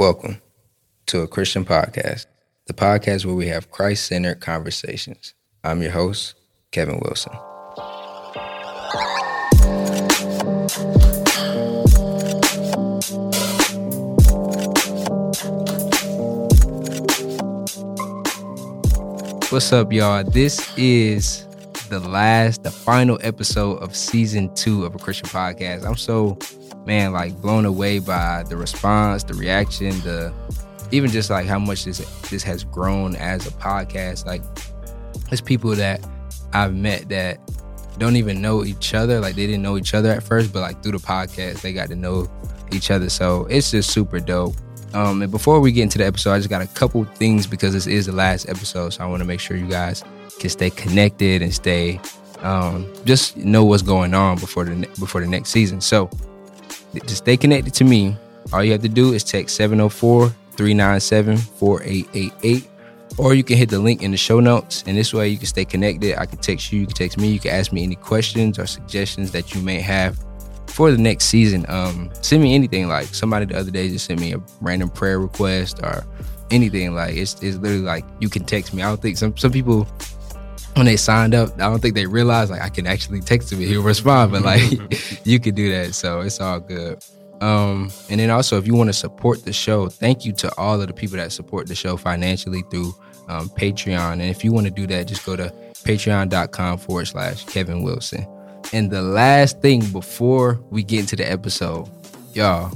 Welcome to a Christian podcast, the podcast where we have Christ centered conversations. I'm your host, Kevin Wilson. What's up, y'all? This is the last, the final episode of season two of a Christian podcast. I'm so, man, like blown away by the response, the reaction, the even just like how much this this has grown as a podcast. Like, there's people that I've met that don't even know each other. Like, they didn't know each other at first, but like through the podcast, they got to know each other. So it's just super dope. Um, and before we get into the episode, I just got a couple things because this is the last episode, so I want to make sure you guys can stay connected and stay um, just know what's going on before the before the next season. So to stay connected to me, all you have to do is text 704-397-4888 or you can hit the link in the show notes and this way you can stay connected. I can text you, you can text me, you can ask me any questions or suggestions that you may have for the next season. Um, send me anything. Like somebody the other day just sent me a random prayer request or anything. Like it's it's literally like you can text me. I don't think some some people when they signed up, I don't think they realized like I can actually text him and he'll respond. But like you can do that, so it's all good. Um, and then also if you want to support the show, thank you to all of the people that support the show financially through um, Patreon. And if you want to do that, just go to patreon.com forward slash Kevin Wilson. And the last thing before we get into the episode, y'all,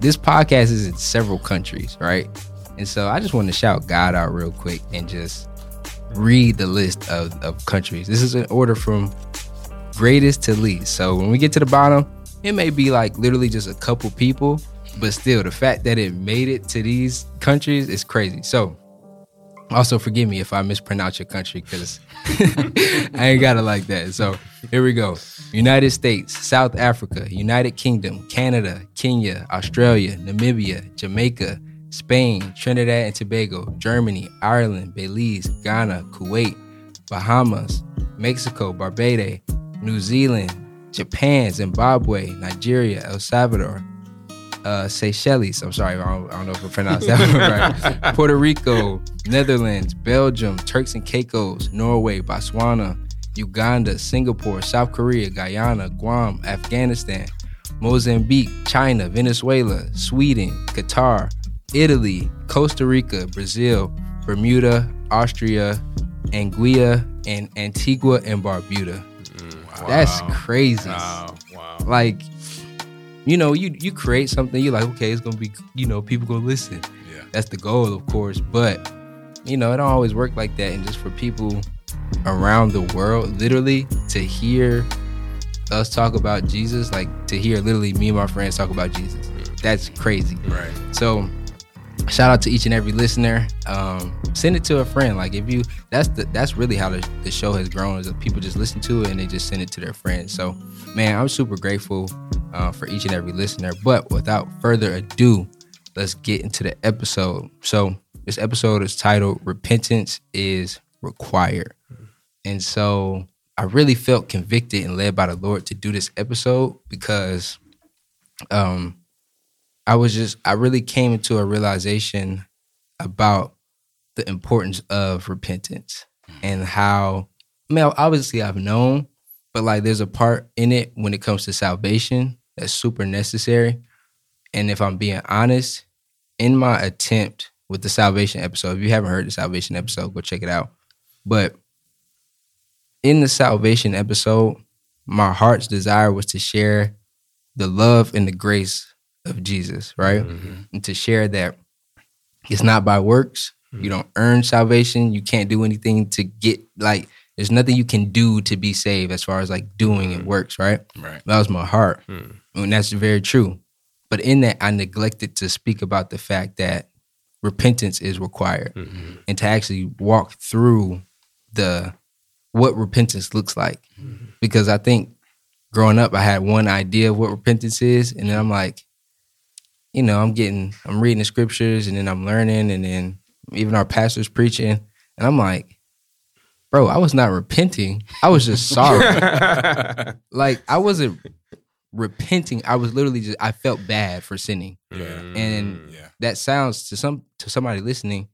this podcast is in several countries, right? And so I just want to shout God out real quick and just read the list of, of countries. This is an order from greatest to least. So when we get to the bottom, it may be like literally just a couple people, but still the fact that it made it to these countries is crazy. So also forgive me if I mispronounce your country because I ain't got it like that. So here we go. United States, South Africa, United Kingdom, Canada, Kenya, Australia, Namibia, Jamaica, Spain, Trinidad and Tobago, Germany, Ireland, Belize, Ghana, Kuwait, Bahamas, Mexico, Barbados, New Zealand, Japan, Zimbabwe, Nigeria, El Salvador, uh, Seychelles. I'm sorry, I don't, I don't know if I pronounced that right. Puerto Rico, Netherlands, Belgium, Turks and Caicos, Norway, Botswana, Uganda, Singapore, South Korea, Guyana, Guam, Afghanistan, Mozambique, China, Venezuela, Sweden, Qatar, Italy, Costa Rica, Brazil, Bermuda, Austria, Anguilla, and Antigua and Barbuda. Mm, That's crazy. Wow. Wow. Like, you know, you you create something, you're like, okay, it's gonna be, you know, people gonna listen. Yeah. That's the goal, of course. But you know, it don't always work like that. And just for people around the world, literally, to hear us talk about Jesus, like to hear literally me and my friends talk about Jesus, that's crazy. Right. So shout out to each and every listener. Um, send it to a friend. Like if you that's the that's really how the, the show has grown is that people just listen to it and they just send it to their friends. So man, I'm super grateful uh, for each and every listener. But without further ado, let's get into the episode. So this episode is titled Repentance is Required. And so I really felt convicted and led by the Lord to do this episode because um I was just I really came into a realization about the importance of repentance mm-hmm. and how I mean obviously I've known, but like there's a part in it when it comes to salvation that's super necessary. And if I'm being honest, in my attempt with the salvation episode, if you haven't heard the salvation episode, go check it out. But in the salvation episode, my heart's desire was to share the love and the grace of Jesus, right? And to share that it's not by works. You don't earn salvation. You can't do anything to get like there's nothing you can do to be saved as far as like doing it works, right? Right. That was my heart. Mm. And that's very true. But in that I neglected to speak about the fact that repentance is required Mhm. and to actually walk through the what repentance looks like. Because I think growing up I had one idea of what repentance is and then I'm like you know, I'm getting I'm reading the scriptures and then I'm learning and then even our pastors preaching and I'm like bro, I was not repenting. I was just sorry. like I wasn't repenting. I was literally just I felt bad for sinning. Yeah. And yeah. that sounds to some to somebody listening,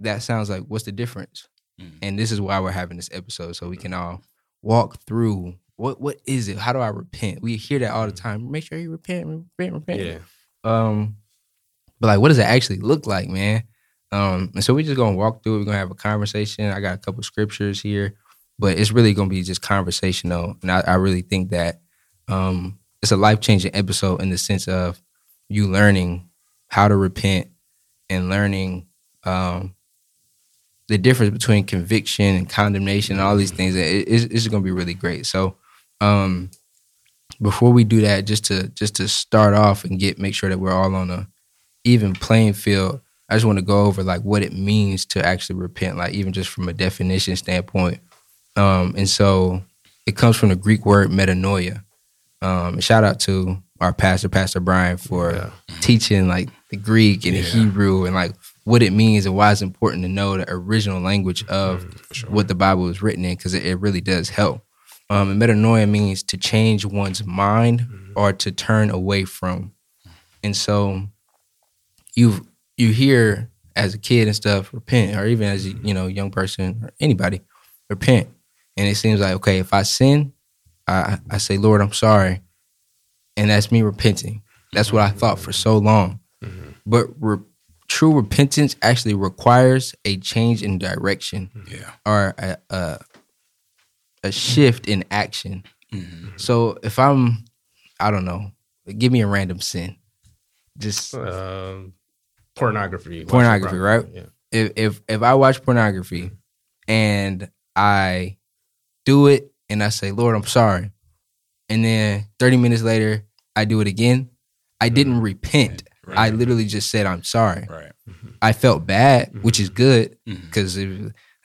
that sounds like what's the difference? Mhm. And this is why we're having this episode so we can all walk through what what is it? How do I repent? We hear that all the time. Make sure you repent, repent, repent. Yeah. Um, but like, what does it actually look like, man? Um, and so we're just gonna walk through. it. We're gonna have a conversation. I got a couple scriptures here, but it's really gonna be just conversational. And I, I really think that um, it's a life changing episode in the sense of you learning how to repent and learning um, the difference between conviction and condemnation and all these things. It, it's, it's gonna be really great. So. Um, before we do that, just to just to start off and get make sure that we're all on a even playing field, I just want to go over like what it means to actually repent, like even just from a definition standpoint. Um, and so it comes from the Greek word metanoia. Um, shout out to our pastor, Pastor Brian, for Yeah. teaching like the Greek and the Hebrew and like what it means and why it's important to know the original language of what the Bible is written in because it, it really does help. Um, and metanoia means to change one's mind mm-hmm. or to turn away from. And so you you hear as a kid and stuff repent, or even as a you know young person or anybody repent, and it seems like okay, if I sin, I I say Lord, I'm sorry, and that's me repenting. That's what I mm-hmm. thought for so long, but re- true repentance actually requires a change in direction Yeah. or a, a a shift in action. Mhm. So if I'm, I don't know, give me a random sin. Just Um, pornography. Pornography, right? Yeah. if if if I watch pornography and I do it and I say, Lord, I'm sorry, and then 30 minutes later I do it again, I didn't repent. Right. I literally just said I'm sorry. Right. I felt bad, which is good Mhm. because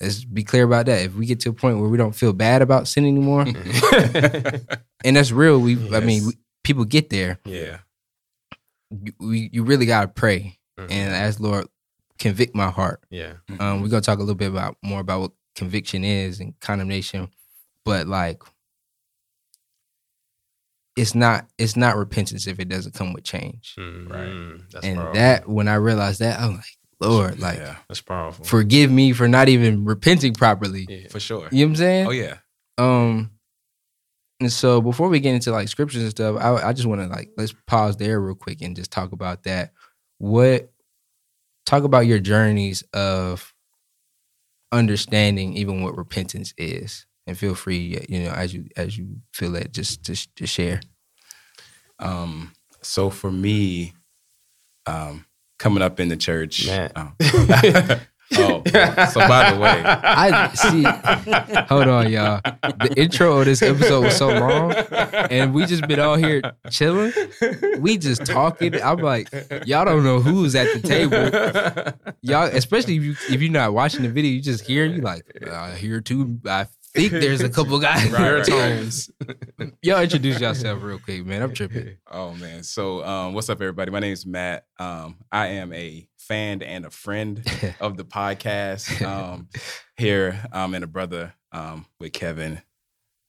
let's be clear about that. If we get to a point where we don't feel bad about sin anymore, and that's real, we I mean we, people get there. Yeah. You, we, you really gotta pray Mhm. and ask Lord convict my heart. yeah. Um, we're gonna talk a little bit about more about what conviction is and condemnation, but like it's not it's not repentance if it doesn't come with change. Mhm. That's and powerful. that when I realized that, I'm like, Lord, like yeah, That's powerful. forgive me for not even repenting properly. yeah. for sure. You know what I'm saying? Oh yeah. Um, and so before we get into like scriptures and stuff, I, I just want to like let's pause there real quick and just talk about that. What talk about your journeys of understanding even what repentance is, and feel free, you know, as you as you feel that, just to, to share. Um, so for me, um, coming up in the church. Um, oh, so by the way, I see. hold on, y'all. The intro of this episode was so long, and we just been all here chilling. We just talking. I'm like, y'all don't know who's at the table. Y'all, especially if you if you're not watching the video, you just hear. You like, I hear too. I think there's a couple guys. Right, right, right. tones. Y'all introduce yourself real quick, man. I'm tripping. Oh man. So um, what's up, everybody? My name is Matt. Um, I am a fan and a friend of the podcast. Um, here, um, and a brother um, with Kevin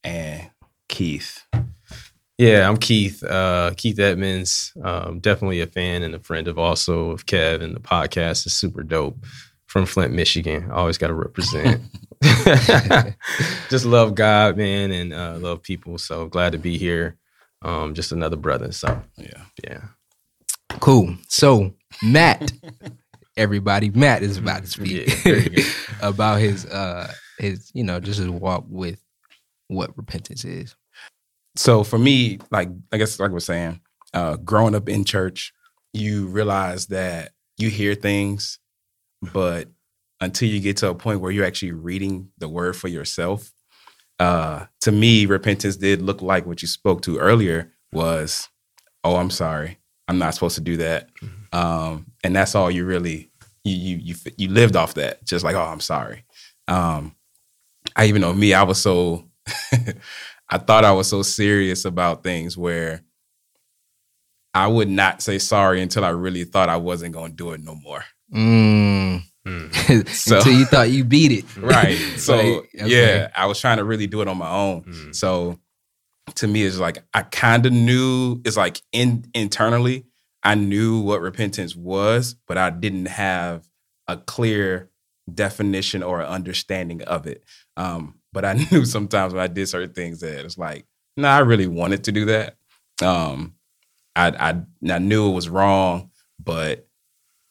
and Keith. Yeah, I'm Keith. Uh, Keith Edmonds. Um, definitely a fan and a friend of also of Kev, and the podcast is super dope. From Flint, Michigan. Always got to represent. just love God, man, and uh, love people. So glad to be here. Um, just another brother. So Yeah. yeah. Cool. So Matt, everybody, Matt is about to speak Yeah, there you go. about his uh his you know just his walk with what repentance is. so for me, like I guess like we're saying, uh, growing up in church, you realize that you hear things, but until you get to a point where you're actually reading the word for yourself, uh, to me, repentance did look like what you spoke to earlier was, oh, I'm sorry, I'm not supposed to do that, um, and that's all you really you you you you lived off that, just like oh, I'm sorry. Um, I even know me, I was so I thought I was so serious about things where I would not say sorry until I really thought I wasn't going to do it no more. Mm. Mm. So- Until you thought you beat it. Right. So Like, okay. yeah, I was trying to really do it on my own. Mm. So to me, it's like I kind of knew it's like in internally, I knew what repentance was, but I didn't have a clear definition or understanding of it. Um, but I knew sometimes when I did certain things that it's like, no, nah, I really wanted to do that. Um, I, I I knew it was wrong, but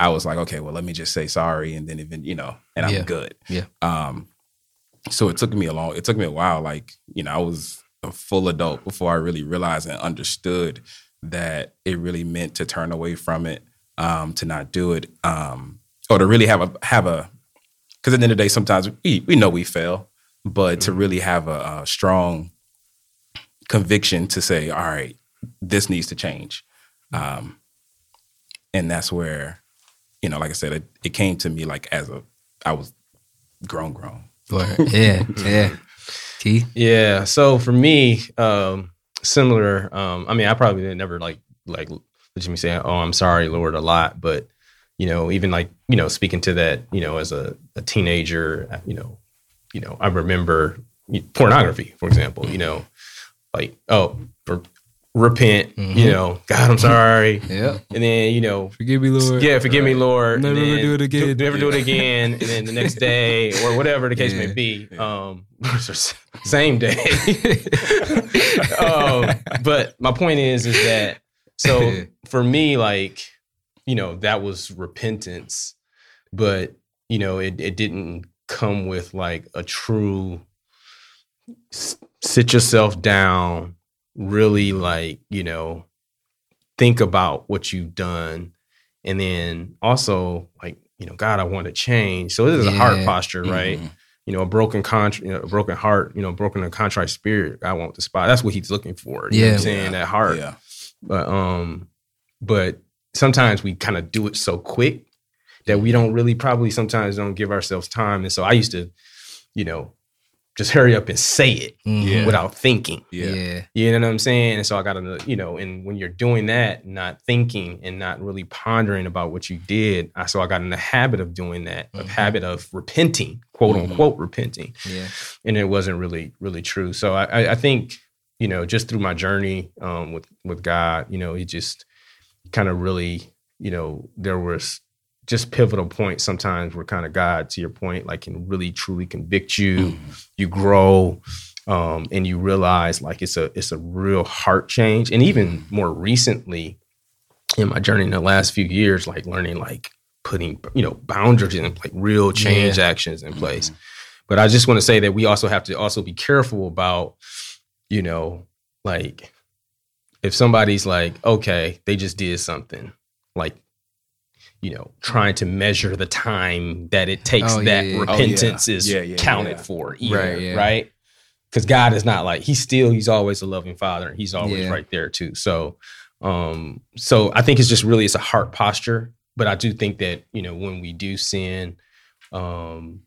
I was like, okay, well, let me just say sorry, and then even you know, and I'm Yeah. good. Yeah. Um, so it took me a long. It took me a while. Like you know, I was a full adult before I really realized and understood that it really meant to turn away from it, um, to not do it, um, or to really have a have a. Because at the end of the day, sometimes we we know we fail, but to really have a, a strong conviction to say, all right, this needs to change, um, and that's where, you know, like I said, it, it came to me like as a I was grown, grown. Yeah, yeah. Keith? Yeah. So for me, um, similar. Um, I mean, I probably didn't never like like let me say, "Oh, I'm sorry, Lord," a lot, but you know, even like you know, speaking to that, you know, as a, a teenager, you know, you know, I remember pornography, for example. You know, like oh, for, repent. You know, God, I'm sorry. Yeah. And then you know, Forgive me, Lord. yeah, forgive me, Lord. Never do it again. never do it again. And then the next day, or whatever the case Yeah. may be, um, same day. um, but my point is, is that so for me, like you know, that was repentance, but you know, it it didn't come with like a true sit yourself down, really like you know think about what you've done. And then also like you know god i want to change. So this is a heart posture right? Mhm. you know a broken contr you know, a broken heart you know broken and contrite spirit i want the spot. That's what he's looking for you know what Yeah. i'm saying? That heart. Yeah. but um but sometimes we kind of do it so quick that we don't really probably sometimes don't give ourselves time. And so i used to you know just hurry up and say it. Yeah. without thinking Yeah. Yeah. you know what I'm saying? And so I got to, you know, and when you're doing that, not thinking and not really pondering about what you did, I so I got in the habit of doing that, of Mhm. habit of repenting, quote Mhm. unquote repenting, Yeah. and it wasn't really really true. So I, I, I think, you know, just through my journey um, with with God, you know, it just kind of really, you know, there was just pivotal points sometimes where kind of God, to your point, like can really truly convict you mm. you grow um, and you realize like it's a it's a real heart change. And even mm. more recently in my journey in the last few years like learning like putting you know boundaries and like real change actions in place. Mm-hmm. But i just want to say that we also have to also be careful about you know like if somebody's like okay they just did something like you know trying to measure the time that it takes Oh, that yeah, yeah. repentance Oh, yeah. is Yeah, yeah, counted yeah. for either, Right, yeah. right because god is not like he's still he's always a loving father and he's always Yeah. right there too so um so i think it's just really it's a heart posture but i do think that you know when we do sin um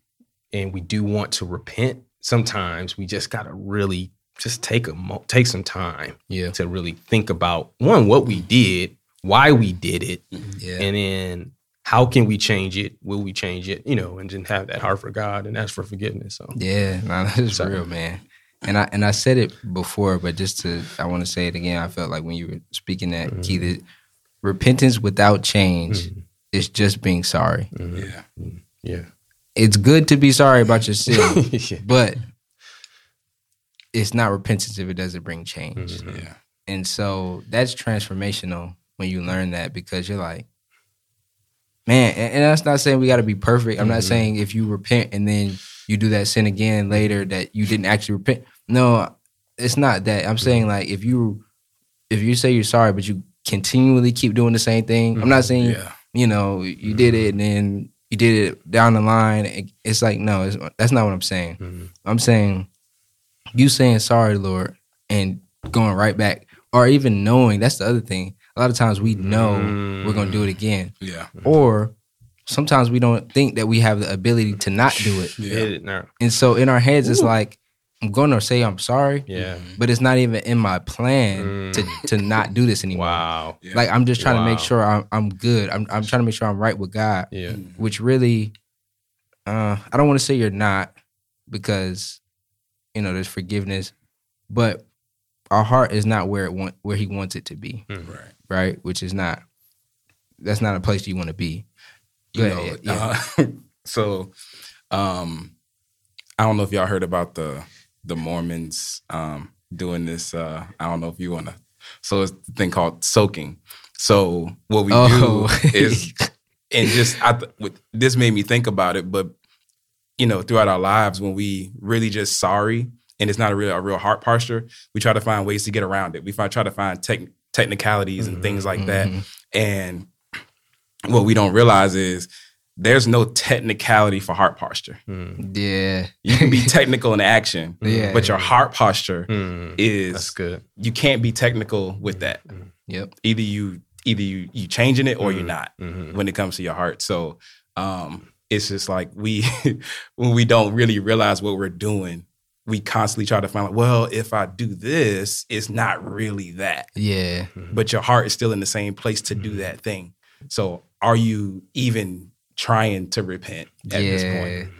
and we do want to repent sometimes we just gotta really just take a mo- take some time Yeah. to really think about one what we did why we did it Yeah. and then how can we change it will we change it you know and then have that heart for god and ask for forgiveness so Yeah, no, that's So- real, man. And I and I said it before, but just to I want to say it again. I felt like when you were speaking that Mm-hmm. Keith, that repentance without change is just being sorry. Yeah. yeah It's good to be sorry about your sin, yeah but it's not repentance if it doesn't bring change. Mhm. Yeah. And so that's transformational when you learn that because you're like, man, and, and that's not saying we got to be perfect. I'm not Mhm. saying if you repent and then you do that sin again later that you didn't actually repent. No, it's not that. I'm saying like if you if you say you're sorry but you continually keep doing the same thing. I'm not saying Yeah. you know you did it and then you did it down the line. It- It's like no, it's, that's not what I'm saying. Mhm. I'm saying you saying sorry, Lord, and going right back, or even knowing that's the other thing. A lot of times we know we're gonna do it mm. again, Yeah. or sometimes we don't think that we have the ability to not do it. Yeah. Hit. And so in our heads, it's like I'm gonna say I'm sorry, yeah mm-hmm. but it's not even in my plan mm. to to not do this anymore. wow Yeah. Like I'm just trying to make sure I'm I'm good. I'm I'm trying to make sure I'm right with God yeah mm-hmm. which really uh I don't want to say you're not because you know there's forgiveness, but our heart is not where it want where he wants it to be, mm. Right. Right? Which is not. that's not a place you want to be. you Go know, yeah. uh, so um I don't know if y'all heard about the the Mormons um doing this uh I don't know if you want to so it's the thing called soaking. So what we Oh. do is and just I th- with, this made me think about it but you know throughout our lives when we really just sorry and it's not a real a real heart posture we try to find ways to get around it we find, try to find tech, technicalities and things like that Mhm. and what we don't realize is there's no technicality for heart posture. Mm. Yeah. You can be technical in action, Yeah. but your heart posture Mm. is That's good. you can't be technical with that. Yep. Either you either you you changing it or you're Mhm. not Mhm. when it comes to your heart. So um it's just like we when we don't really realize what we're doing, we constantly try to find like, well, if I do this, it's not really that. Yeah. but your heart is still in the same place to do that thing. So are you even trying to repent at this point?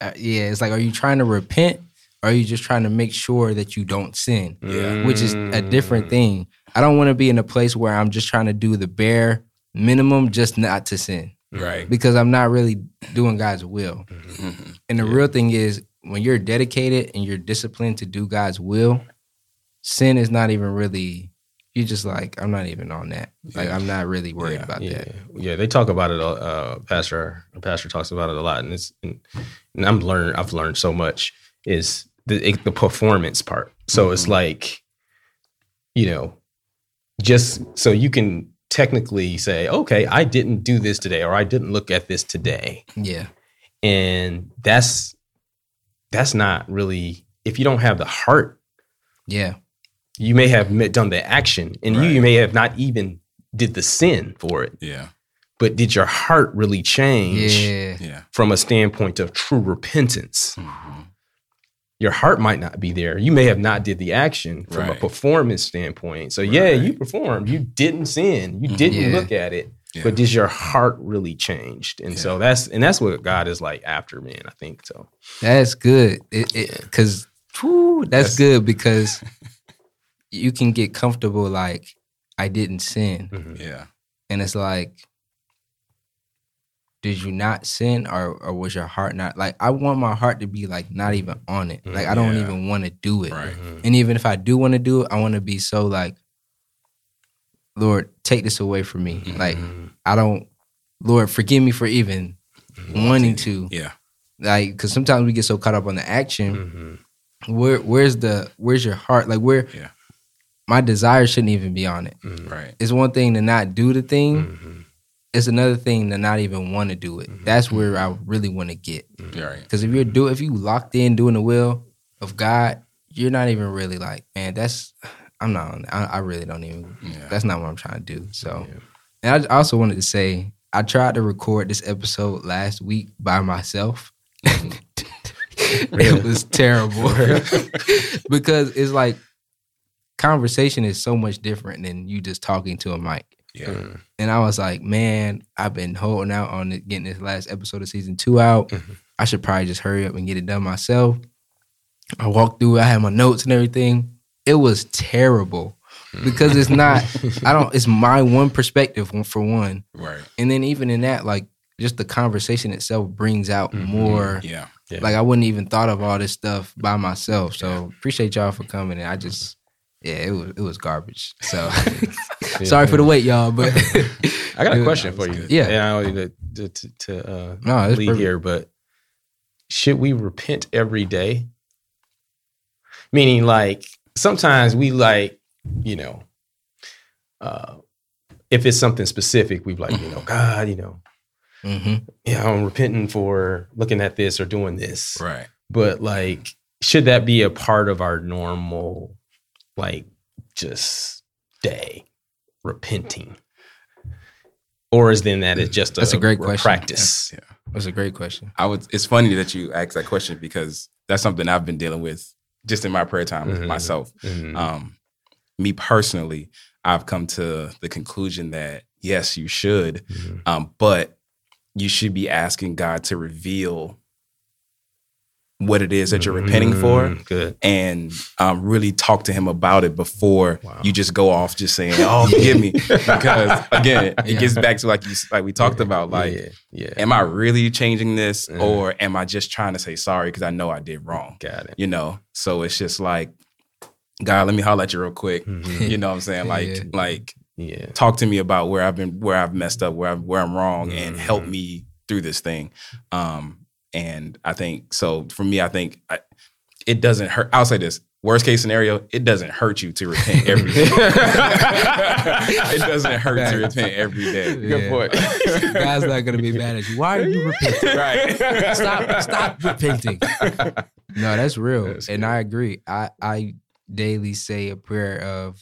Uh, yeah. It's like, are you trying to repent? Or are you just trying to make sure that you don't sin? Yeah. Which is a different thing. I don't want to be in a place where I'm just trying to do the bare minimum just not to sin Right. because I'm not really doing God's will. Mhm. And the real thing is, when you're dedicated and you're disciplined to do God's will, sin is not even really. you're just like I'm not even on that. Like Yeah. I'm not really worried Yeah. about yeah, that. yeah. They talk about it. Uh, pastor, pastor talks about it a lot, and it's and, and I'm learned. I've learned so much. Is the the performance part. So it's Mhm. like, you know, just so you can technically say, okay, I didn't do this today, or I didn't look at this today, Yeah, and that's that's not really. If you don't have the heart yeah, you may have met, done the action and you, Right. you may have not even did the sin for it Yeah. but did your heart really change yeah, Yeah. from a standpoint of true repentance Mhm. your heart might not be there you may have not did the action from a performance standpoint so yeah you performed you didn't sin you didn't Yeah. look at it Yeah. but does your heart really changed and so that's and that's what god is like after man i think so that's good. It because that's, That's- good because you can get comfortable like I didn't sin, Mhm. Yeah. and it's like, did you not sin, or or was your heart not like? I want my heart to be like not even on it. Like I don't Yeah. even want to do it. Right. Mhm. And even if I do want to do it, I want to be so like, Lord, take this away from me. Like Mhm. I don't, Lord, forgive me for even wanting to. Yeah. Like, because sometimes we get so caught up on the action. Mhm. Where, where's the, where's your heart? Like, where, Yeah. my desire shouldn't even be on it. Mhm. Right. It's one thing to not do the thing. Mhm. It's another thing to not even want to do it. That's where I really want to get. Right. Because if you're do, if you locked in doing the will of God, you're not even really like, man, that's. I'm not. On, I, I really don't even. Yeah. That's not what I'm trying to do. So, Yeah. and I also wanted to say, I tried to record this episode last week by myself. it was terrible because it's like conversation is so much different than you just talking to a mic. Yeah. Mhm. And I was like, man, I've been holding out on it, getting this last episode of season two out. Mhm. I should probably just hurry up and get it done myself. I walked through, I had my notes and everything. It was terrible because it's not, I don't, it's my one perspective one for one. Right. And then even in that, like just the conversation itself brings out Mhm. more. Yeah. Yeah. Like I wouldn't even thought of all this stuff by myself. So appreciate y'all for coming. And I just, yeah, it was it was garbage. So sorry for the wait, y'all. But I got a question for you. good. Yeah. And I don't need to, to, to uh, No, it's lead perfect. here, but should we repent every day? Meaning, like, sometimes we like, you know, uh, if it's something specific, we like, you know, God, you know, hmm yeah, I'm repenting for looking at this or doing this. Right. But like, should that be a part of our normal, like, just day repenting? Or is then that is just a, That's a great question. practice? Yeah. that's a great question. I would. It's funny that you asked that question because that's something I've been dealing with just in my prayer time with Mhm. myself. Mhm. Um, me personally, I've come to the conclusion that yes, you should, Mhm. um, but you should be asking God to reveal what it is that you're repenting for Mm, Good. and um, really talk to him about it before Wow. you just go off just saying, "Oh, forgive me," because again, it Yeah. gets back to like you like we talked about, like, yeah, yeah. am I really changing this, Yeah. or am I just trying to say sorry because I know I did wrong? got it. You know, so it's just like, God, let me holler at you real quick. Mhm. You know what I'm saying? Like, Yeah. like Yeah. talk to me about where I've been, where I've messed up, where I'm, where I'm wrong, and help Mhm. me through this thing. Um, and I think so. For me, I think I, it doesn't hurt. I'll say this: worst case scenario, it doesn't hurt you to repent every day. it doesn't hurt to repent every day. Good point. God's not gonna be mad at you. Why are you repenting? Right. Stop, stop repenting. No, that's real, That's and I agree. I I daily say a prayer of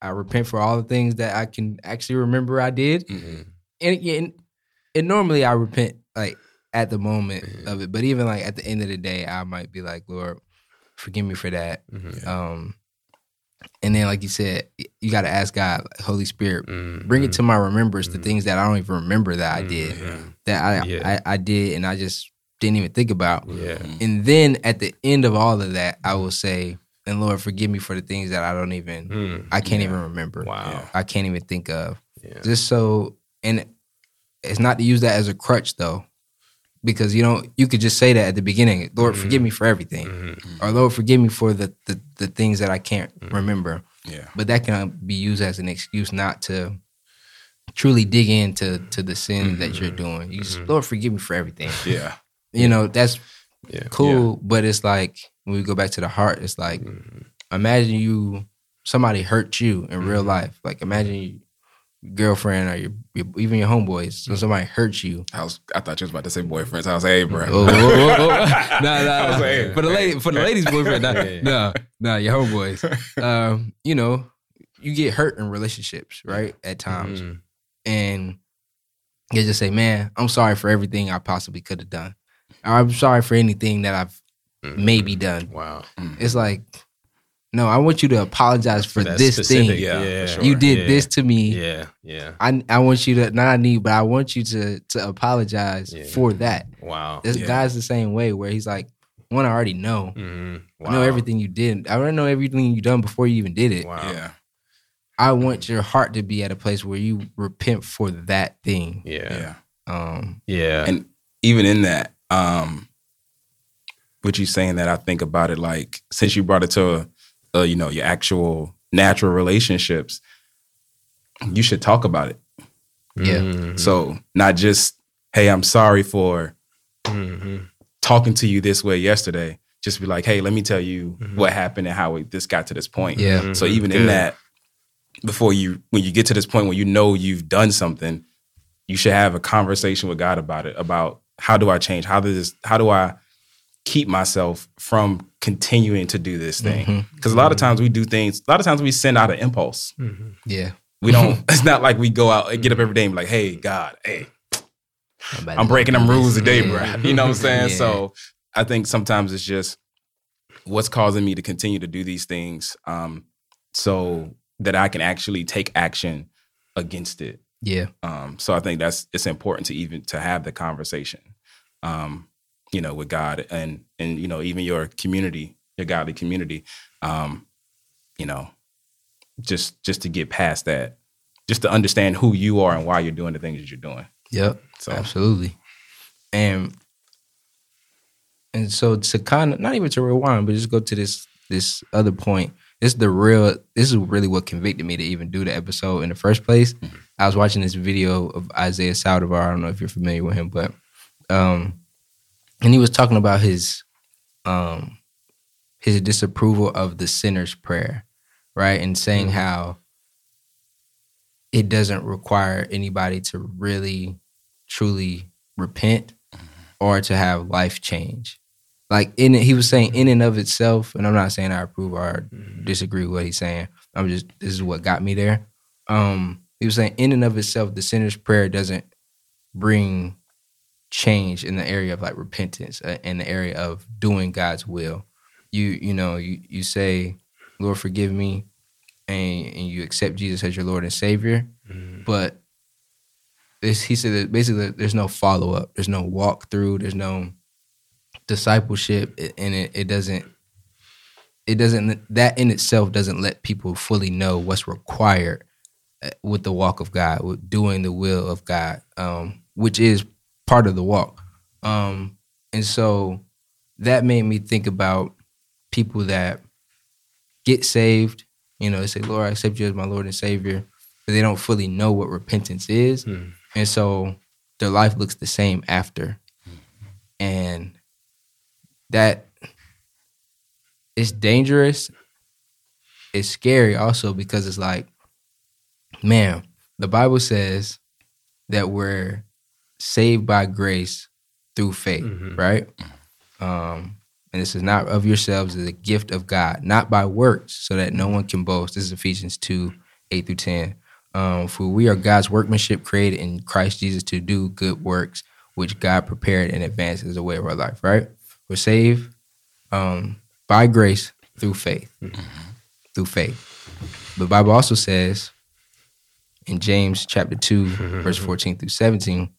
I repent for all the things that I can actually remember I did, Mhm. and and, and normally I repent like at the moment Mhm. of it, but even like at the end of the day, I might be like, Lord, forgive me for that. Mhm. Um, and then like you said, you got to ask God, like, Holy Spirit, Mhm. bring it to my remembrance the Mhm. things that I don't even remember that I did, Mhm. that I, Yeah. I I did, and I just didn't even think about. Yeah. And then at the end of all of that, I will say, and Lord, forgive me for the things that I don't even, Mm. I can't Yeah. even remember. Wow. I can't even think of. Yeah. Just so, and it's not to use that as a crutch though, because you know you could just say that at the beginning, Lord, Mhm. forgive me for everything, Mhm. or Lord, forgive me for the the, the things that I can't Mhm. remember. Yeah. But that can be used as an excuse not to truly dig into to the sin that you're Mhm. doing. You just, Mhm. Lord, forgive me for everything. Yeah. You know that's Yeah. cool, but it's like when we go back to the heart, it's like Mhm. imagine you somebody hurt you in real life. Like imagine your girlfriend or your, your even your homeboys. Mm-hmm. So somebody hurts you. I was. I thought you was about to say boyfriends. I was like, hey, bro. Oh, oh, oh, oh. no, no, was no. like, For the lady, for the ladies' boyfriend, no, Yeah. no, no, your homeboys. Um, you know, you get hurt in relationships, right? At times, Mhm. and you just say, "Man, I'm sorry for everything I possibly could have done. I'm sorry for anything that I've Mhm. maybe done." Wow. It's like, no, I want you to apologize for, that this specific- thing. Yeah, Yeah. for sure. You did Yeah. this to me. Yeah. Yeah. I I want you to not I need, but I want you to to apologize Yeah. for that. Wow. This Yeah. guy's the same way where he's like, one, I already know. Mhm. Wow. I know everything you did. I already know everything you done before you even did it. Wow. Yeah. I want your heart to be at a place where you repent for that thing. Yeah. Yeah. Um, Yeah. And even in that, um, what you saying that I think about it like since you brought it to, uh, you know, your actual natural relationships, you should talk about it. Yeah. Mhm. So not just, hey, I'm sorry for Mhm. talking to you this way yesterday. Just be like, hey, let me tell you Mhm. what happened and how it, this got to this point. yeah. So Mhm. even in that, before you when you get to this point where you know you've done something, you should have a conversation with God about it. About how do I change? How does this, how do I keep myself from continuing to do this thing? Because a lot of times we do things. A lot of times we send out an impulse. Mhm. Yeah. We don't. it's not like we go out and get up every day and be like, "Hey, God, hey, about I'm breaking do them this. rules today, Yeah. bro. You know what I'm saying? Yeah. So I think sometimes it's just what's causing me to continue to do these things, um, so that I can actually take action against it. Yeah. Um, so I think that's it's important to even to have the conversation, um, you know, with God and and you know even your community, your godly community, um, you know, just just to get past that, just to understand who you are and why you're doing the things that you're doing. Yep. So Absolutely. And and so to kind of not even to rewind, but just go to this this other point. This is the real this is really what convicted me to even do the episode in the first place. I was watching this video of Isaiah Saldivar. I don't know if you're familiar with him, but um and he was talking about his um his disapproval of the sinner's prayer, right? And saying how it doesn't require anybody to really truly repent or to have life change. Like in it, he was saying in and of itself, and I'm not saying I approve or disagree with what he's saying. I'm just this is what got me there. Um, he was saying in and of itself, the sinner's prayer doesn't bring change in the area of like repentance, uh, in the area of doing God's will. You you know you you say, Lord, forgive me, and and you accept Jesus as your Lord and Savior, Mhm. but this, he said that basically there's no follow up, there's no walk through, there's no discipleship and it, it doesn't it doesn't that in itself doesn't let people fully know what's required uh, with the walk of God, with doing the will of God, um, which is part of the walk. Um, and so that made me think about people that get saved, you know, they say, Lord, I accept you as my Lord and Savior, but they don't fully know what repentance is. Hmm. And so their life looks the same after. And that it's dangerous. It's scary also because it's like, man, the Bible says that we're saved by grace through faith, Mhm. right? Um, and this is not of yourselves, it's a gift of God, not by works, so that no one can boast. This is Ephesians 2, 8 through 10. Um, for we are God's workmanship created in Christ Jesus to do good works, which God prepared in advance as a way of our life, right? We're saved um, by grace through faith. Through faith. The Bible also says in James chapter 2, verse 14 through 17,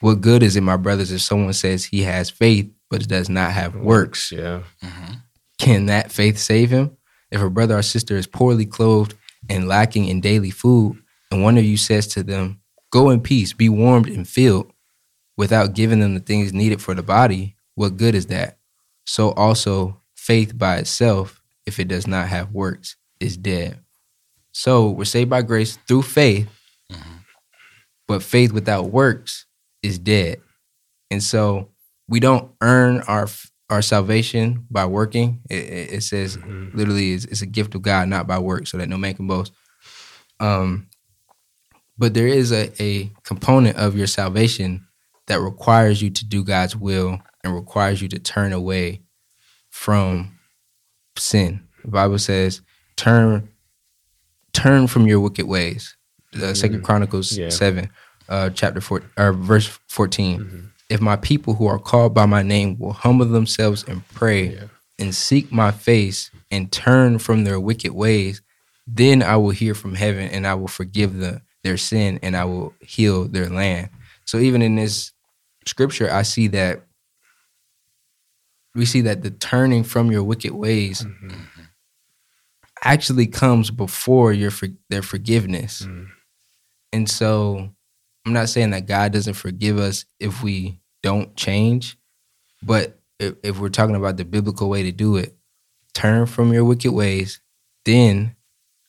what good is it, my brothers, if someone says he has faith but does not have works? Yeah. Mm-hmm. Can that faith save him? If a brother or sister is poorly clothed and lacking in daily food, and one of you says to them, Go in peace, be warmed and filled, without giving them the things needed for the body, what good is that? So also, faith by itself, if it does not have works, is dead. So we're saved by grace through faith, mm-hmm. but faith without works is dead. And so we don't earn our our salvation by working. It, it says literally it's, it's a gift of God, not by work, so that no man can boast. Um, but there is a, a component of your salvation that requires you to do God's will and requires you to turn away from sin. The Bible says, "Turn, turn from your wicked ways." Uh, Second Chronicles Yeah. seven, uh, chapter four, or verse 14 mm-hmm. If my people who are called by my name will humble themselves and pray Yeah. and seek my face and turn from their wicked ways, then I will hear from heaven and I will forgive the, their sin and I will heal their land. So even in this scripture, I see that we see that the turning from your wicked ways mm-hmm. actually comes before your their forgiveness. Mm-hmm. And so I'm not saying that God doesn't forgive us if we don't change, but if, if we're talking about the biblical way to do it, turn from your wicked ways, then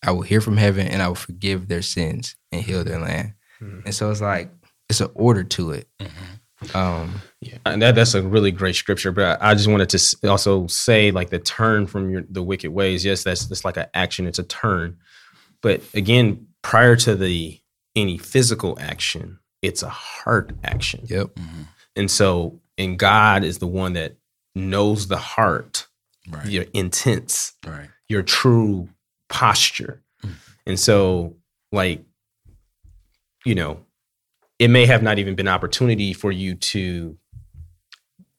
I will hear from heaven and I will forgive their sins and heal their land. And so it's like it's an order to it. Um, Yeah, and that that's a really great scripture. But I just wanted to also say, like the turn from your the wicked ways. Yes, that's that's like an action. It's a turn. But again, prior to the any physical action, it's a heart action. yep. Mm-hmm. And so, and God is the one that knows the heart, Right. your intents, Right. your true posture. Mm-hmm. And so, like, you know, it may have not even been opportunity for you to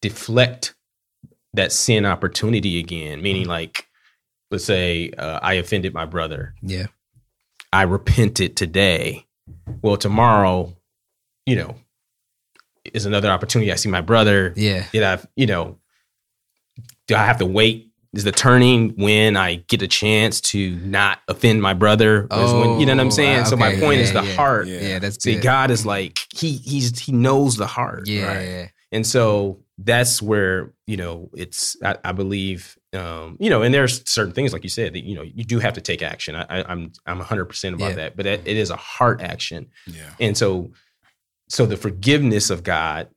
deflect that sin opportunity again, meaning mm-hmm. like, let's say uh, I offended my brother. Yeah. I repented today. Well, tomorrow, you know, is another opportunity. I see my brother. Yeah. Did I, you know, do I have to wait? Is the turning when I get a chance to not offend my brother? Is when, you know what I'm oh, saying? so my okay, point is the yeah. heart. Yeah. Yeah, that's See, good. God is like he he's he knows the heart. Yeah. right? yeah. And so that's where, you know, it's, I, I believe, um, you know, and there's certain things, like you said, that, you know, you do have to take action. I, I, I'm, I'm 100% about Yeah. that, but it, it is a heart action. Yeah. And so, so the forgiveness of God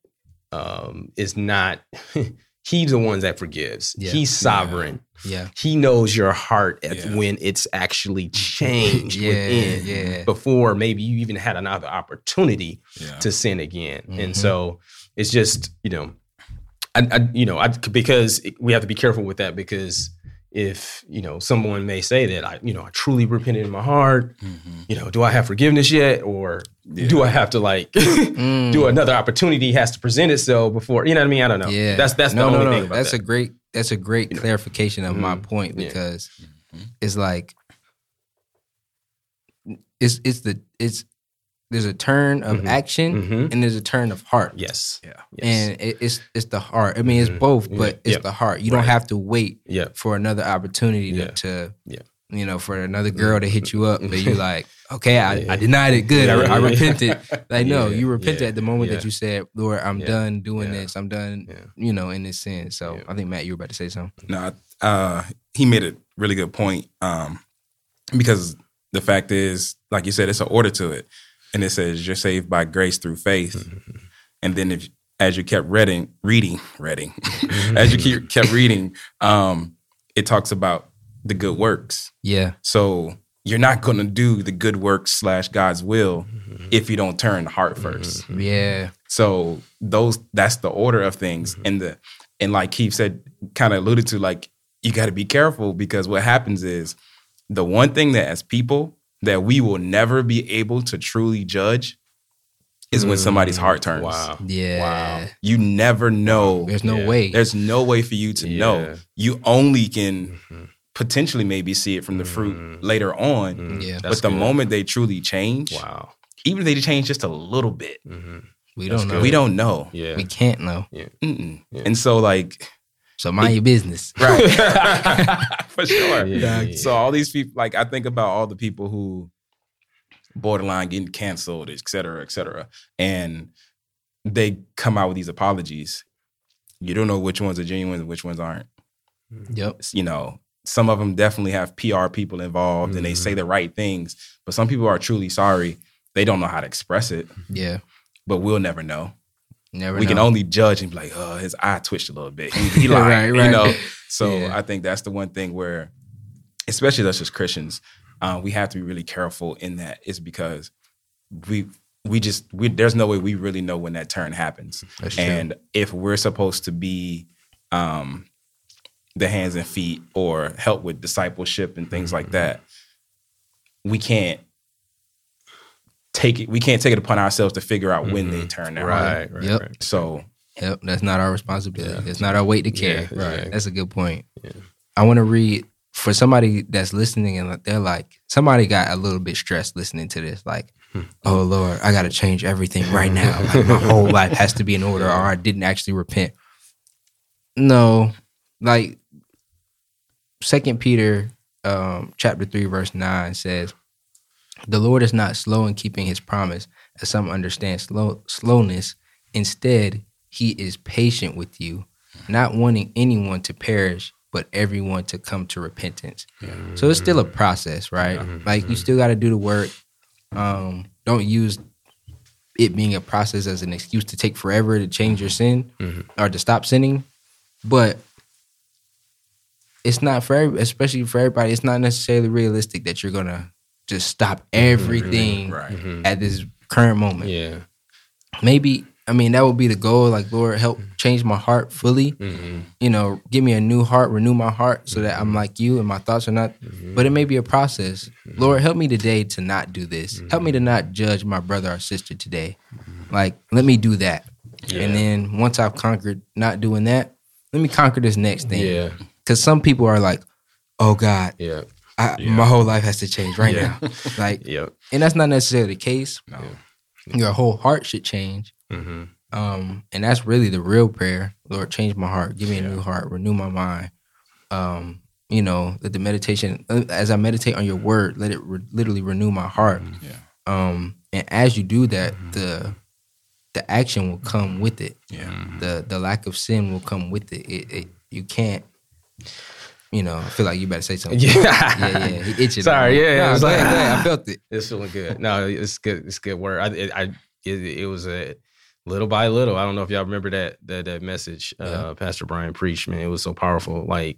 um, is not, he's the one that forgives. Yeah. He's sovereign. Yeah. He knows your heart Yeah. when it's actually changed Yeah, within yeah. before maybe you even had another opportunity Yeah. to sin again. Mhm. And so it's just, you know, I, I you know, I because we have to be careful with that because if, you know, someone may say that I, you know, I truly repented in my heart, Mhm. you know, do I have forgiveness yet or do I have to like Mm. do another opportunity has to present itself before, you know what I mean? I don't know. Yeah, That's that's no, the no, only no. thing about That's that. a great. That's a great You know. clarification of my Mhm. point because Mhm. it's like it's it's the it's there's a turn of Mhm. action Mhm. and there's a turn of heart. Yes. Yeah. Yes. And it, it's it's the heart. I mean, it's Mhm. both, Yeah. but it's Yep. the heart. You don't have to wait yeah. for another opportunity Yeah. to, to Yeah. you know, for another girl to hit you up, but you like, okay, I, Yeah. I denied it. Good, I, I repented. Like, no, Yeah. you repented Yeah. at the moment Yeah. that you said, Lord, I'm Yeah. done doing Yeah. this. I'm done, Yeah. you know, in this sin. So Yeah. I think Matt, you were about to say something. No, uh, he made a really good point. Um, because the fact is, like you said, it's an order to it, and it says you're saved by grace through faith. Mm-hmm. And then if as you kept reading, reading, reading, as you keep, kept reading, um, it talks about the good works. Yeah, So you're not going to do the good works slash God's will Mm-hmm. if you don't turn the heart 1st yeah, So those that's the order of things, and the and like Keith said, kind of alluded to, like you got to be careful because what happens is the one thing that as people that we will never be able to truly judge is when somebody's heart turns. Wow. yeah. Wow. You never know. There's no Yeah. way. There's no way for you to know. You only can Mhm. potentially maybe see it from the fruit Mhm. later on. Mhm. Yeah. That's but the good. moment they truly change, Wow. even if they change just a little bit, hmm we That's don't know. good. we don't know. Yeah. We can't know. Mm-mm. Yeah. And so, like, So mind your business. right, for sure. Yeah, yeah, So all these people, like, I think about all the people who borderline getting canceled, et cetera, et cetera, and they come out with these apologies. You don't know which ones are genuine and which ones aren't. Mm-hmm. Yep. You know, some of them definitely have PR people involved and they say mm-hmm. the right things, but some people are truly sorry. They don't know how to express it, Yeah. but we'll never know. Never we know. can only judge and be like, oh, his eye twitched a little bit. He, he lied, Right, you know. So Yeah. I think that's the one thing where, especially us as Christians, uh, we have to be really careful in that. Is because we we just we there's no way we really know when that turn happens, That's true. and if we're supposed to be um, the hands and feet or help with discipleship and things like that, we can't take it. We can't take it upon ourselves to figure out when they turn their heart. Right. Right. Yep. right. So Yep, that's not our responsibility. Yeah. That's not our weight to carry. Yeah, right. That's a good point. Yeah. I want to read for somebody that's listening and they're like, somebody got a little bit stressed listening to this. Like, Hmm. oh Lord, I got to change everything right now. Like, my whole life has to be in order, or I didn't actually repent. No, like Second Peter, um, chapter three, verse nine says, "The Lord is not slow in keeping His promise, as some understand slow slowness. Instead, He is patient with you, not wanting anyone to perish, but everyone to come to repentance." So it's still a process, right? Like you still got to do the work. Um, don't use it being a process as an excuse to take forever to change your sin Mhm. or to stop sinning. But it's not for every, especially for everybody. It's not necessarily realistic that you're gonna just stop mm-hmm. Mm-hmm. everything right. Mhm. at this current moment. Yeah. Maybe I mean that would be the goal. Like Lord, help mm-hmm. change my heart fully. hmm You know, give me a new heart, renew my heart, so that I'm like you and my thoughts are not. But it may be a process. Lord, help me today to not do this. Help me to not judge my brother or sister today. Like, let me do that. And then once I've conquered not doing that, let me conquer this next thing. Yeah. Because some people are like, oh God, Yeah. I, my whole life has to change right Yeah. now. Like, Yep. and that's not necessarily the case. No. Your whole heart should change. hmm Um, and that's really the real prayer. Lord, change my heart, give me a new heart, renew my mind. Um, you know, let the meditation uh, as I meditate on your word, let it re- literally renew my heart. Yeah. Um, and as you do that, the the action will come with it. Yeah. The the lack of sin will come with it. It, it you can't. You know, I feel like you better say something. Yeah. yeah, yeah. He itching. Sorry, yeah, No, it's go like- ahead, go. I felt it. It's feeling good. No, it's good. It's good work. I, it, I, it, it was a little by little. I don't know if y'all remember that that that message uh, Pastor Brian preached. Man, it was so powerful. Like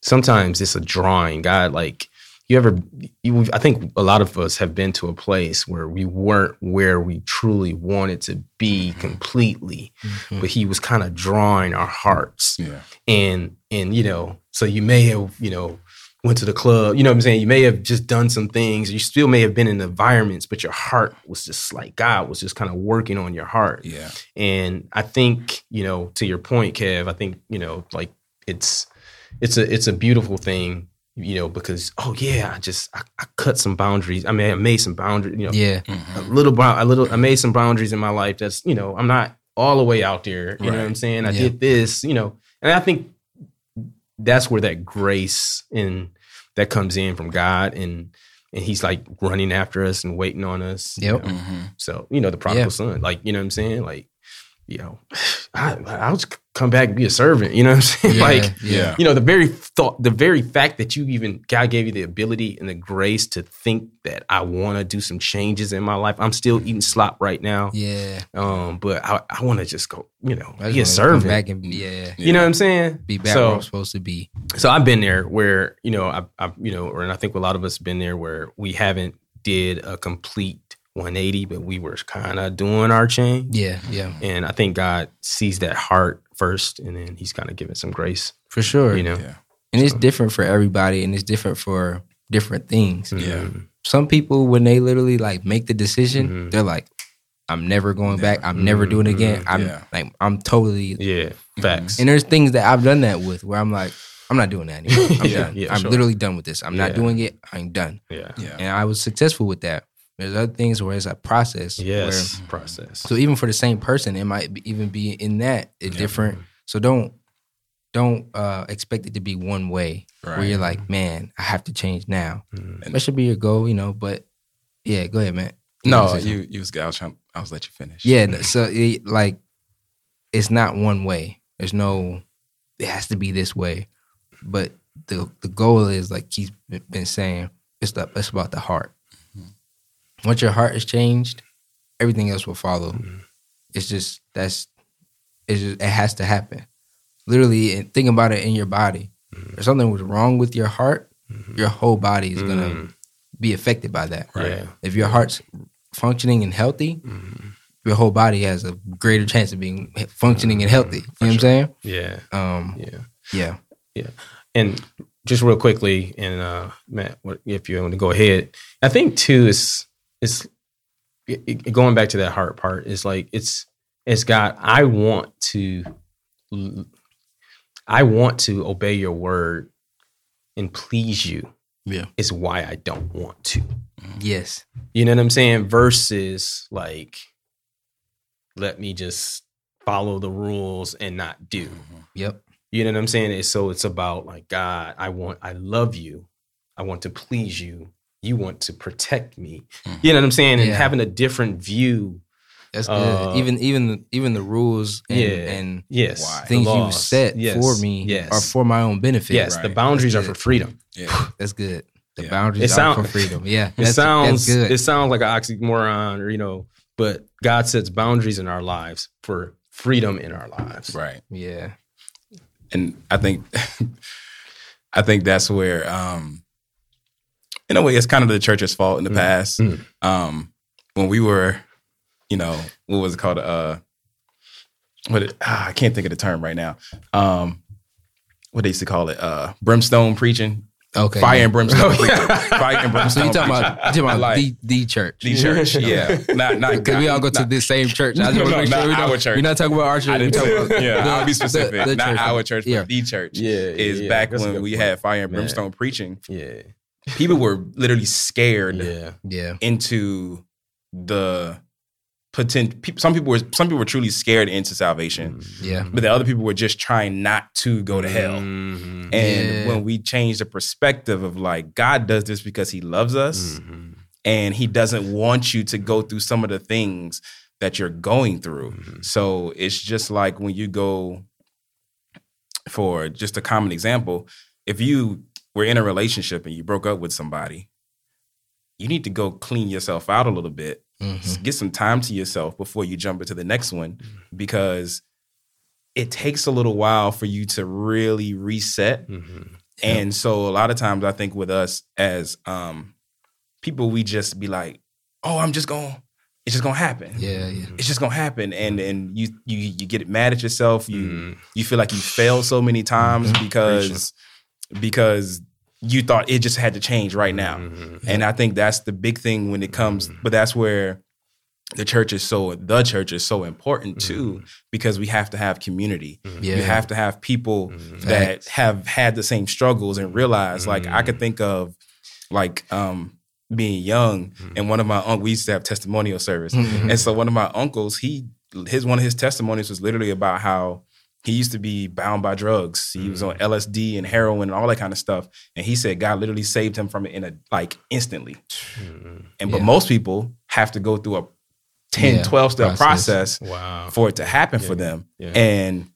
sometimes it's a drawing. God, like you ever, you, I think a lot of us have been to a place where we weren't where we truly wanted to be completely, Mm-hmm. but He was kind of drawing our hearts Yeah. and and you know so you may have you know went to the club you know what i'm saying you may have just done some things you still may have been in environments but your heart was just like god was just kind of working on your heart Yeah. and i think you know to your point kev i think you know like it's it's a it's a beautiful thing you know, because oh yeah, I just I, I cut some boundaries. I mean, I made some boundaries. You know, Yeah. Mm-hmm. a little bound, a little. I made some boundaries in my life. That's you know, I'm not all the way out there. You know what I'm saying? I Yeah. did this. You know, and I think that's where that grace and that comes in from God and. And he's like running after us and waiting on us. you Yep. know. Mm-hmm. So, you know, the prodigal Yeah. son, like, you know what I'm saying? Like, you know, I, I'll just come back and be a servant. You know what I'm saying? Yeah, like, yeah. you know, the very thought, the very fact that you even, God gave you the ability and the grace to think that I want to do some changes in my life. I'm still eating slop right now. Yeah. Um, but I, I want to just go, you know, be a just wanna come servant. back and be, yeah. You know what I'm saying? Be back So- where I'm supposed to be. so I've been there where you know I, I you know, or and I think a lot of us have been there where we haven't did a complete 180, but we were kind of doing our chain. Yeah. Yeah. And I think God sees that heart first, and then He's kind of giving some grace. For sure. You know, Yeah. And it's different for everybody and it's different for different things. Yeah. Mhm. Some people when they literally like make the decision, Mhm. they're like, I'm never going back. I'm never doing it again. Mhm. I'm Yeah. like I'm totally yeah, facts. and there's things that I've done that with where I'm like, I'm not doing that anymore. I'm Yeah, done. yeah, I'm sure. literally done with this. I'm not doing it. I'm done. yeah, Yeah. And I was successful with that. There's other things where it's a process. yes, Where, process. so even for the same person, it might be, even be in that it's Yeah. different. So don't don't uh, expect it to be one way where you're like, man, I have to change now. Mhm. That should be your goal, you know. But yeah, go ahead, man. No, say you you was I was trying I was let you finish. Yeah, no, so it, like it's not one way. There's no it has to be this way. But the the goal is like he's been saying, it's the it's about the heart. Once your heart is changed, everything else will follow. It's just that's it's just it has to happen. Literally, and think about it in your body. If something was wrong with your heart, your whole body is gonna Mhm. be affected by that. Yeah. If your heart's functioning and healthy, Mhm. your whole body has a greater chance of being functioning and healthy. You know what I'm saying? Yeah, Um, yeah. yeah. And just real quickly, and uh, Matt, if you want to go ahead, I think too is is it- it- going back to that heart part is like it's it's God. I want to, I want to obey your word and please you. Yeah. is why I don't want to. Yes. You know what I'm saying? Versus like, let me just follow the rules and not do. Mm-hmm. Yep. You know what I'm saying? It's, so it's about like God, I want, I love you. I want to please you. You want to protect me. You know what I'm saying? And Yeah. having a different view. That's good. Uh, even even even the rules and, yeah. and Yes. Why? things you set Yes. for me Yes. are for my own benefit. yes. The boundaries are for freedom. Yeah. That's good. The Yeah. boundaries It are for freedom. Yeah. It That's, sounds that's good. it sounds like an oxymoron or you know, but God sets boundaries in our lives for freedom in our lives. Right. yeah. and I think I think that's where um in a way it's kind of the church's fault in the Mm. past. Mm. Um when we were, you know, what was it called? Uh what it, ah, I can't think of the term right now. Um what they used to call it, uh brimstone preaching. Okay. Fire yeah. and brimstone. Fire and So brimstone you talking about, you talking about Like- the, the church. the church, yeah. Not not Because we all go to the same church. I just No, no, make sure not our church. We're not talking about our church. I talking about yeah, the- I'll be specific. the not church. our church, Yeah. but the church Yeah, is yeah, back when we point. had fire and Man. brimstone preaching. Yeah. People were literally scared Yeah. Yeah. into the potential. Some people were some people were truly scared into salvation, Yeah. but the other people were just trying not to go to hell. Mhm. And Yeah. when we change the perspective of like God does this because He loves us, Mhm. and He doesn't want you to go through some of the things that you're going through. Mhm. So it's just like when you go for just a common example, if you were in a relationship and you broke up with somebody, you need to go clean yourself out a little bit. Mhm. Get some time to yourself before you jump into the next one because it takes a little while for you to really reset. Mhm. And so a lot of times I think with us as um people we just be like, "Oh, I'm just going to it's just to happen." Yeah. Yeah. It's just gonna happen, and and you you you get mad at yourself. You Mhm. you feel like you failed so many times Mhm. because because you thought it just had to change right now. Mhm. And I think that's the big thing when it comes. But that's where the church is so the church is so important too because we have to have community. Yeah. You have to have people Mm-hmm. that Facts. have had the same struggles and realize like I could think of like um being young and one of my uncles we used to have testimonial service. And so one of my uncles, he his one of his testimonies was literally about how he used to be bound by drugs. He was on LSD and heroin and all that kind of stuff. And he said God literally saved him from it in a like instantly. And but Yeah. most people have to go through a 10, Yeah, 12 step process. process Wow. for it to happen for them. Yeah. And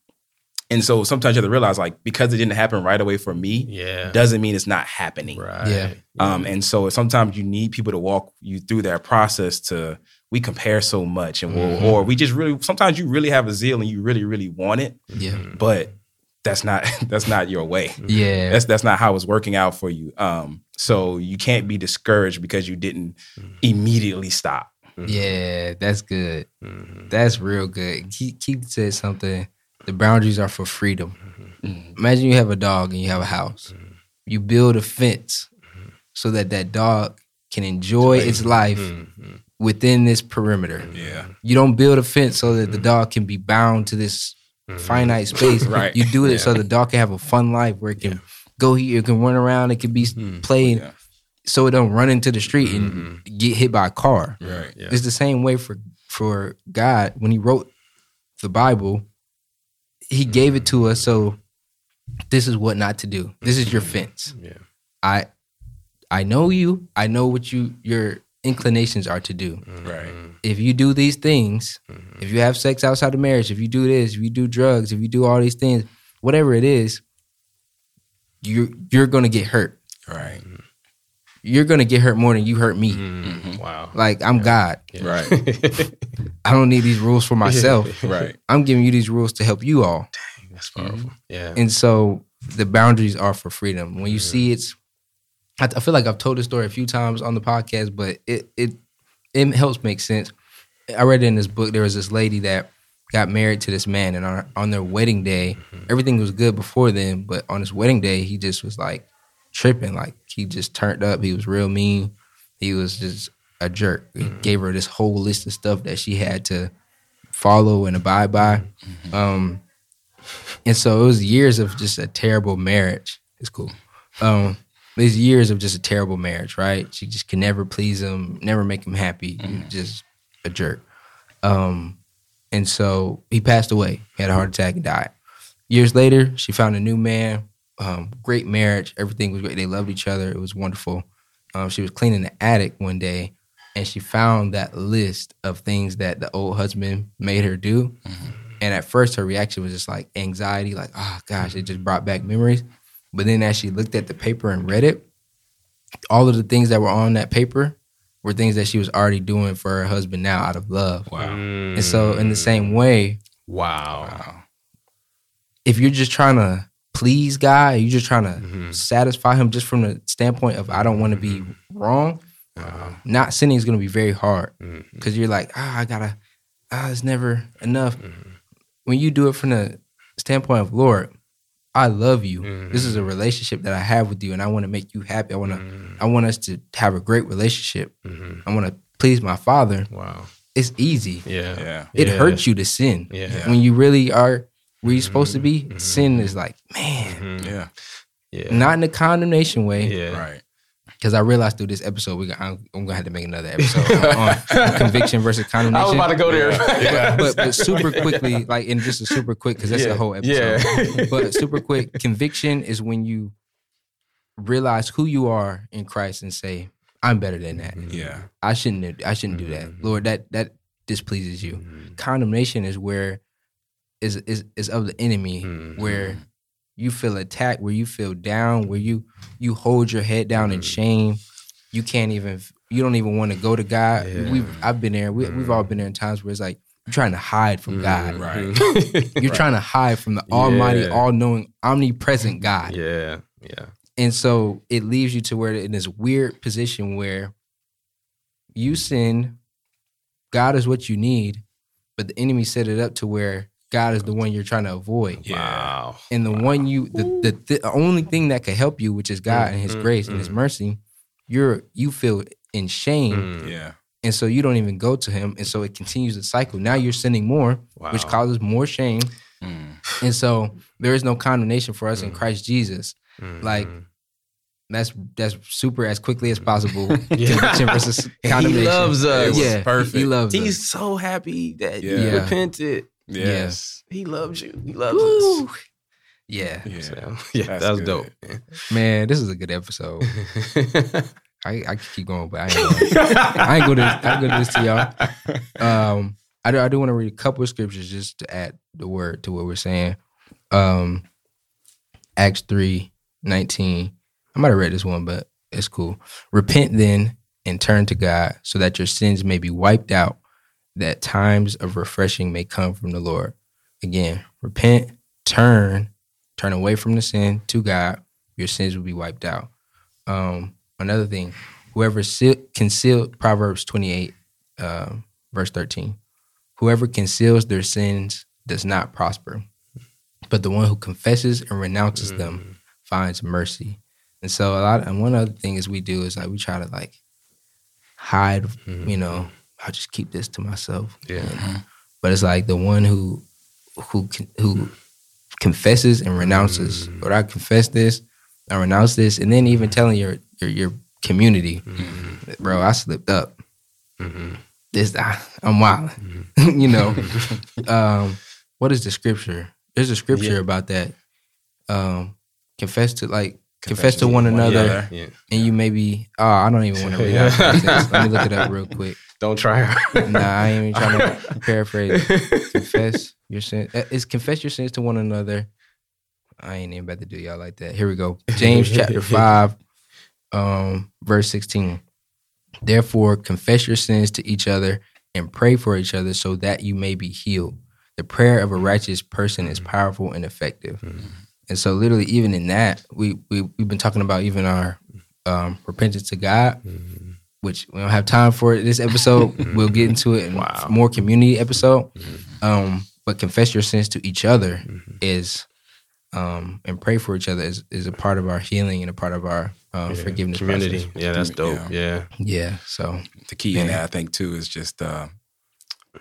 and so sometimes you have to realize like because it didn't happen right away for me, Yeah. doesn't mean it's not happening. Right. Yeah. Um, and so sometimes you need people to walk you through that process to we compare so much and we'll, mm-hmm. or we just really sometimes you really have a zeal and you really, really want it, Yeah. Mm-hmm. but that's not that's not your way. Mm-hmm. Yeah. That's that's not how it's working out for you. Um, so you can't be discouraged because you didn't immediately stop. Yeah, that's good. Mhm. That's real good. keep Keith said something. The boundaries are for freedom. Mm-hmm. Imagine you have a dog and you have a house. You build a fence so that that dog can enjoy its life. Within this perimeter. Yeah. You don't build a fence so that the mm-hmm. dog can be bound to this mm-hmm. finite space. Right. You do it so the dog can have a fun life where it can go here, it can run around, it can be mm-hmm. playing, Yeah. so it don't run into the street and get hit by a car. Right. Yeah. It's the same way for for God when He wrote the Bible. He gave it to us so this is what not to do. This is your fence. Yeah. I I know you. I know what you your inclinations are to do. Mm-hmm. Right. If you do these things, Mm-hmm. if you have sex outside of marriage, if you do this, if you do drugs, if you do all these things, whatever it is, you you're gonna get hurt. Right. Mm-hmm. You're gonna get hurt more than you hurt me. Mhm. Wow. Like I'm God. Yeah. Right. I don't need these rules for myself. Right. I'm giving you these rules to help you all. Dang, That's powerful. Yeah. And so the boundaries are for freedom. When you see it's, I, I feel like I've told this story a few times on the podcast, but it it it helps make sense. I read in this book. There was this lady that got married to this man, and on, on their wedding day, everything was good before then. But on his wedding day, he just was like tripping. Like he just turned up. He was real mean. He was just a jerk. He gave her this whole list of stuff that she had to follow and abide by. Um, and so it was years of just a terrible marriage. It's cool. Um, these years of just a terrible marriage, right? She just can never please him, never make him happy. You're just a jerk. Um, and so he passed away. He had a heart attack and died. Years later, she found a new man. Um, great marriage. Everything was great. They loved each other. It was wonderful. Um, she was cleaning the attic one day, and she found that list of things that the old husband made her do. And at first, her reaction was just like anxiety, like, oh gosh, it just brought back memories. But then as she looked at the paper and read it, all of the things that were on that paper were things that she was already doing for her husband now out of love. Wow. And so, in the same way, Wow. if you're just trying to please God, you're just trying to satisfy Him just from the standpoint of I don't want to be wrong. Not sinning is going to be very hard because you're like, ah, I gotta, ah, it's never enough. When you do it from the standpoint of Lord, I love you. This is a mm-hmm. relationship that I have with you, and I want to make you happy. I want to, mm-hmm. I want us to have a great relationship. Mm-hmm. I want to please my Father. Wow. It's easy. Yeah. Yeah. It Yeah. hurts you to sin. Yeah. When you really are where you're supposed to be, sin is like, man, Yeah. Yeah. not in a condemnation way. Yeah. Right. Because I realized through this episode, we I'm, I'm gonna have to make another episode on, on conviction versus condemnation. I was about to go there. Yeah. but, but super quickly, like, and just a super quick, because that's Yeah. a whole episode. Yeah. but super quick, conviction is when you realize who you are in Christ and say, "I'm better than that. Mm-hmm. Yeah. I shouldn't. do- I shouldn't do that, mm-hmm. Lord. That that displeases you." Mm-hmm. Condemnation is where is is is of the enemy, where you feel attacked, where you feel down, where you you hold your head down in mm. shame. You can't even. You don't even want to go to God. Yeah. We've I've been there. We, We've all mm. been there in times where it's like you're trying to hide from mm, God. Right. You're trying to hide from the Almighty, Yeah. all-knowing, omnipresent God. Yeah. Yeah. And so it leaves you to where in this weird position where you sin, God is what you need, but the enemy set it up to where God is the one you're trying to avoid. Yeah. Wow. And the one you the the, th- the only thing that could help you, which is God and his Mhm, grace and his mhm. mercy, you're you feel in shame Mm. Yeah. and so you don't even go to him, and so it continues the cycle. Now you're sinning more, which causes more shame, Mm. and so there is no condemnation for us in Mm. Christ Jesus. Like, That's that's super as quickly as possible. Yeah. Conviction versus he loves us. Yeah, perfect. He loves us. He's so happy that you Yeah. repented. Yes. He loves you. He loves Woo. us. Yeah, Yeah. So, yeah, that was good. dope. man. man, this is a good episode. I I keep going, but I ain't. Gonna, I ain't gonna. I ain't gonna do this to y'all. Um, I do. I do want to read a couple of scriptures just to add the word to what we're saying. Um, Acts three nineteen. I might have read this one, but it's cool. Repent then and turn to God, so that your sins may be wiped out, that times of refreshing may come from the Lord. Again, repent, turn, turn away from the sin to God. Your sins will be wiped out. Um, another thing, whoever concealed Proverbs twenty eight, uh, verse thirteen. Whoever conceals their sins does not prosper, but the one who confesses and renounces them finds mercy. And so a lot and one other thing is we do is like we try to like hide, you know, I'll just keep this to myself. Yeah. But it's like the one who who who confesses and renounces. But I confess this, I renounce this, and then even telling your your, your community, bro, I slipped up. Mhm. This I, I'm wild, you know. um, what is the scripture? There's a scripture Yeah. about that. Um, confess to like confess to one another, another. Yeah. and you maybe. Oh, I don't even want to read out. Let me look it up real quick. Don't try hard. Nah, I ain't even trying to paraphrase. confess your sins. uh, Is confess your sins to one another. I ain't even about to do y'all like that. Here we go. James chapter five, um, verse sixteen. Therefore, confess your sins to each other and pray for each other so that you may be healed. The prayer of a righteous person is powerful and effective. And so, literally, even in that, we we we've been talking about even our um, repentance to God, which we don't have time for it this episode. we'll get into it in Wow. more community episode. Um, but confess your sins to each other is, um, and pray for each other is, is a part of our healing and a part of our um, Yeah. forgiveness Community. process. Yeah, that's dope. Yeah. Yeah. So The key in Yeah. that, I think, too, is just uh,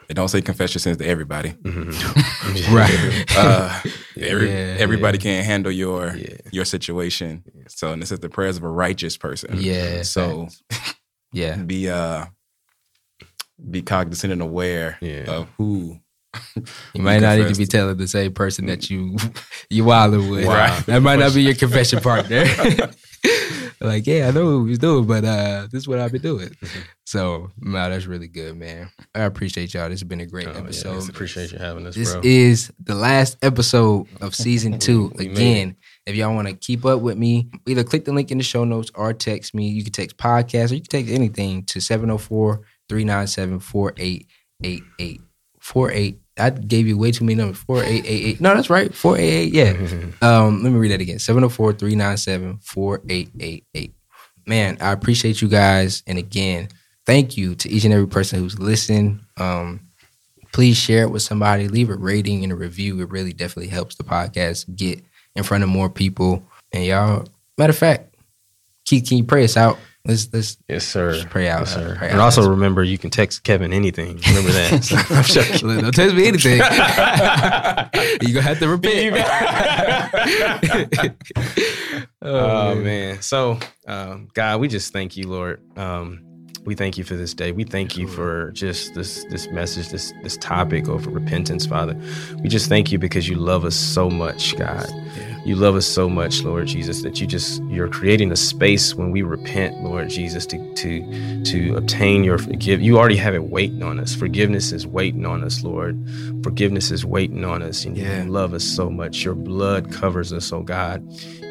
it don't say confess your sins to everybody. Mhm. right. Uh, every, Yeah, everybody can't handle your Yeah. your situation. So, and this is the prayers of a righteous person. Yeah. So, yeah. be uh, be cognizant and aware Yeah. of who. You might not need to be telling the same person that you you wilding with. Wow. That might not be your confession partner. like, yeah, I know what we was doing, but uh, this is what I've been doing. So, no, that's really good, man. I appreciate y'all. This has been a great Oh, yeah. episode. Appreciate you having us, This bro. is the last episode of season two. We made Again, if y'all want to keep up with me, either click the link in the show notes or text me. You can text podcast or you can text anything to 704 397 4888. 48. I gave you way too many numbers. 4888. No, that's right. 488. Yeah. Um, let me read that again 704 397 4888. Man, I appreciate you guys. And again, thank you to each and every person who's listened. Um, please share it with somebody, leave a rating and a review. It really definitely helps the podcast get in front of more people. And y'all, matter of fact, Keith, can you pray us out? Let's let's yes, sir. Just pray out, Yes, sir. pray and out. also remember, you can text Kevin anything. Remember that. So, I'm joking. Look, don't text me anything. you gonna have to repent. Oh man. So, um, God, we just thank you, Lord. Um, we thank you for this day. We thank you for just this this message, this this topic of repentance, Father. We just thank you because you love us so much, God. You love us so much, Lord Jesus, that you just you're creating a space when we repent, Lord Jesus, to to to obtain your forgive. You already have it waiting on us. Forgiveness is waiting on us, Lord. Forgiveness is waiting on us, and Yeah. you love us so much. Your blood covers us, oh God.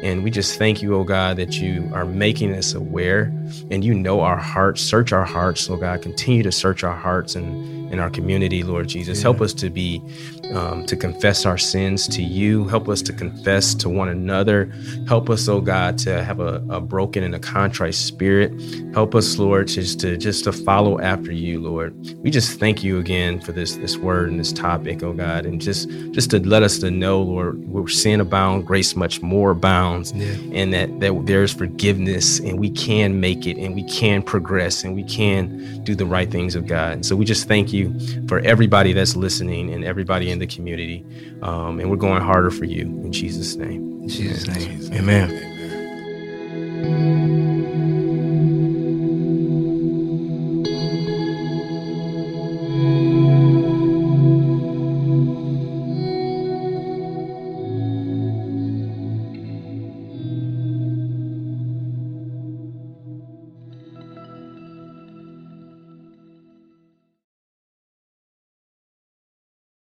And we just thank you, oh God, that you are making us aware and you know our hearts. Search our hearts, oh God. Continue to search our hearts and in our community, Lord Jesus. Help us to be, um, to confess our sins to you. Help us to confess to one another. Help us, oh God, to have a, a broken and a contrite spirit. Help us, Lord, just to just to follow after you, Lord. We just thank you again for this this word and this topic, oh God, and just just to let us to know, Lord, where sin abounds, grace much more abounds, Yeah. and that that there's forgiveness, and we can make it, and we can progress, and we can do the right things of God. And so we just thank you for everybody that's listening and everybody in the community, um, and we're going harder for you in Jesus' name. In Jesus' name. Amen. Amen.